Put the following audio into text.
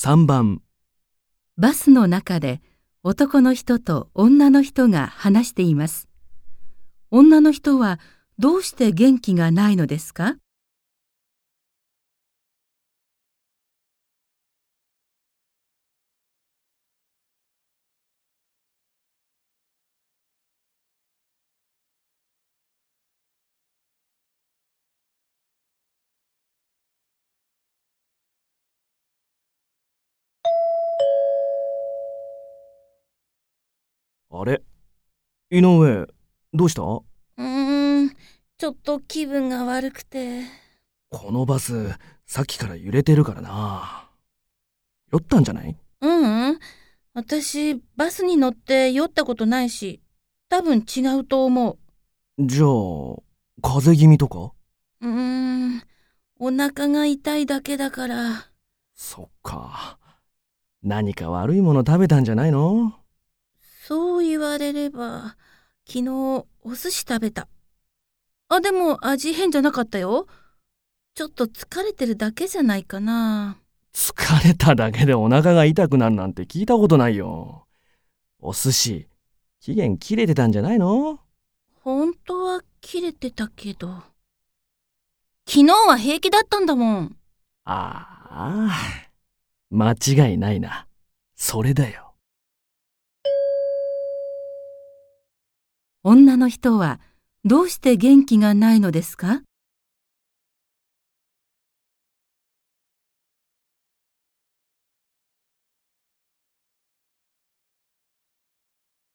3番、バスの中で男の人と女の人が話しています。女の人はどうして元気がないのですか？あれ？井上、どうした？うーん、ちょっと気分が悪くて。このバス、さっきから揺れてるからな。酔ったんじゃない？ううん、私、バスに乗って酔ったことないし、多分違うと思う。じゃあ、風邪気味とか？うーん、お腹が痛いだけだから。そっか。何か悪いもの食べたんじゃないの？言われれば、昨日お寿司食べた。あ、でも味変じゃなかったよ。ちょっと疲れてるだけじゃないかな。疲れただけでお腹が痛くなるなんて聞いたことないよ。お寿司、期限切れてたんじゃないの？本当は切れてたけど。昨日は平気だったんだもん。ああ、間違いないな。それだよ。女の人はどうして元気がないのですか？